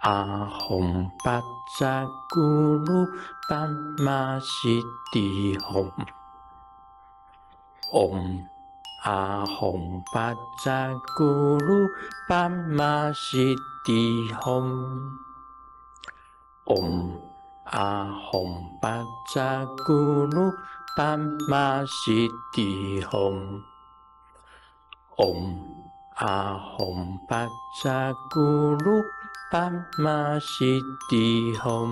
阿吽巴扎咕噜巴玛西地吽。唵阿吽巴扎咕噜巴玛西地吽。唵阿吽巴扎咕噜巴玛西地吽。唵阿吽巴扎咕噜。巴玛西蒂吽，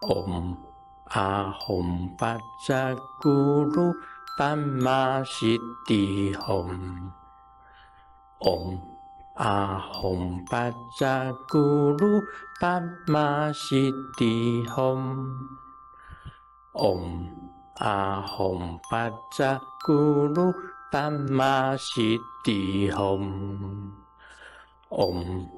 唵阿吽巴扎咕噜巴玛西蒂吽，唵阿吽巴扎咕噜巴玛西蒂吽，唵阿吽巴扎咕噜巴玛西蒂吽，唵。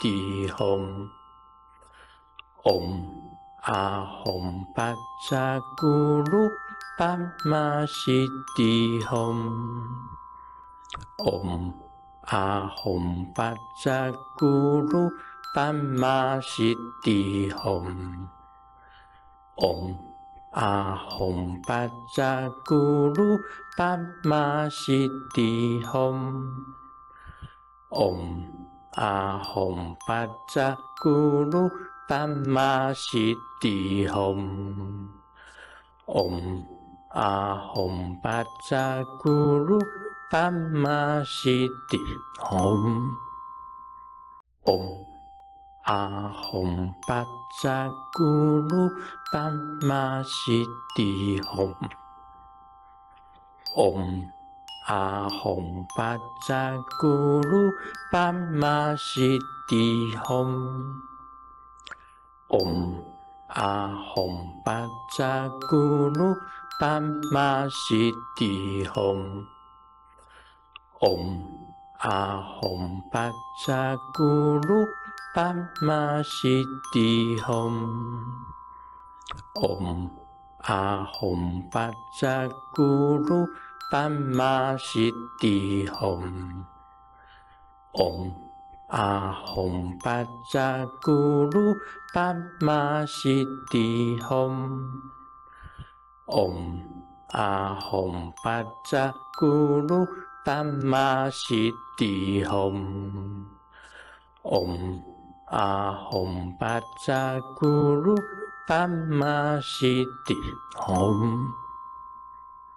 蒂吽，唵阿吽吽，阿吽巴扎咕噜。巴玛西蒂吽，唵阿吽巴扎咕噜巴玛西蒂吽，唵阿吽巴扎咕噜巴玛西蒂吽，唵阿吽巴扎咕噜巴玛西蒂吽。唵阿吽巴扎咕噜巴玛西蒂吽，唵阿吽巴扎咕噜巴玛西蒂吽，唵阿吽巴扎咕噜巴玛西蒂吽，唵。阿吽巴扎咕噜巴玛西蒂吽，唵阿吽巴扎咕噜巴玛西蒂吽，唵阿吽巴扎咕噜巴玛西蒂吽，唵阿吽巴扎咕噜。巴玛西蒂吽，唵阿吽巴扎咕噜巴玛西蒂吽，吽，阿吽巴扎咕噜巴玛西蒂吽。